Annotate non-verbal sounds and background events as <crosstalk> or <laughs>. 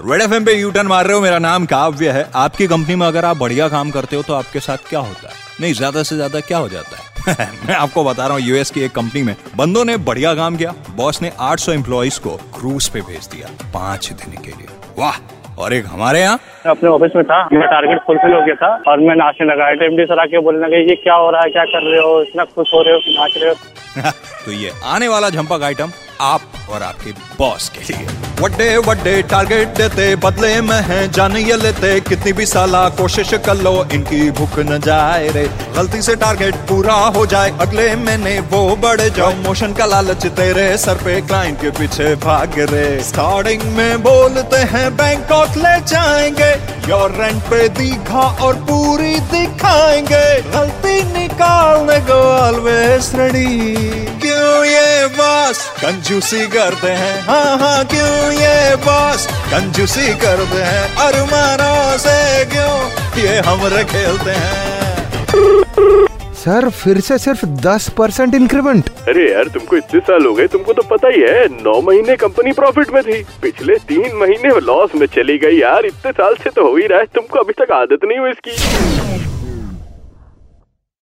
Red F पे U turn मार रहे हो मेरा नाम काव्य है। आपकी कंपनी में अगर आप बढ़िया काम करते हो तो आपके साथ क्या होता है? नहीं ज़्यादा से ज़्यादा क्या हो जाता है? <laughs> मैं आपको बता रहा हूँ यूएस की एक कंपनी में बंदों ने बढ़िया काम किया। बॉस ने 800 सौ एम्प्लॉयज़ को क्रूज पे भेज दिया पाँच दिन के लिए। वाह! और एक हमारे यहाँ? अपने ऑफ़िस में था मेरा टारगेट फुलफिल हो गया था और मैं नाचने लगा एमडी सर आके बोलने लगे ये क्या हो रहा है? क्या कर रहे हो? इतना खुश हो रहे हो नाच रहे हो? <laughs> तो ये आने वाला झंपक आइटम आप और आपके बॉस के लिए। वड्डे वड्डे टारगेट देते, बदले में है जान ये लेते। कितनी भी साला कोशिश कर लो, इनकी भूख न जाए रे। गलती से टारगेट पूरा हो जाए, अगले महीने वो बढ़ जाओ। मोशन का लालच तेरे सर पे क्लाइंट के पीछे भाग रे। स्टार्टिंग में बोलते हैं बैंकॉक ले जाएँगे। योर रेंट पे दीघा और पूरी दिखाएँगे। गलती निकालने को ऑलवेज रेडी कंजूसी करते हैं। हाँ हाँ क्यों ये बॉस कंजूसी करते हैं। अरमानों से क्यों ये हम खेलते हैं? सर फिर से सिर्फ़ दस परसेंट इंक्रीमेंट अरे यार तुमको इतने साल हो गए तुमको तो पता ही है नौ महीने कंपनी प्रॉफिट में थी। पिछले तीन महीने लॉस में चली गई यार इतने साल से तो हो ही रहा है तुमको अभी तक आदत नहीं हुई इसकी।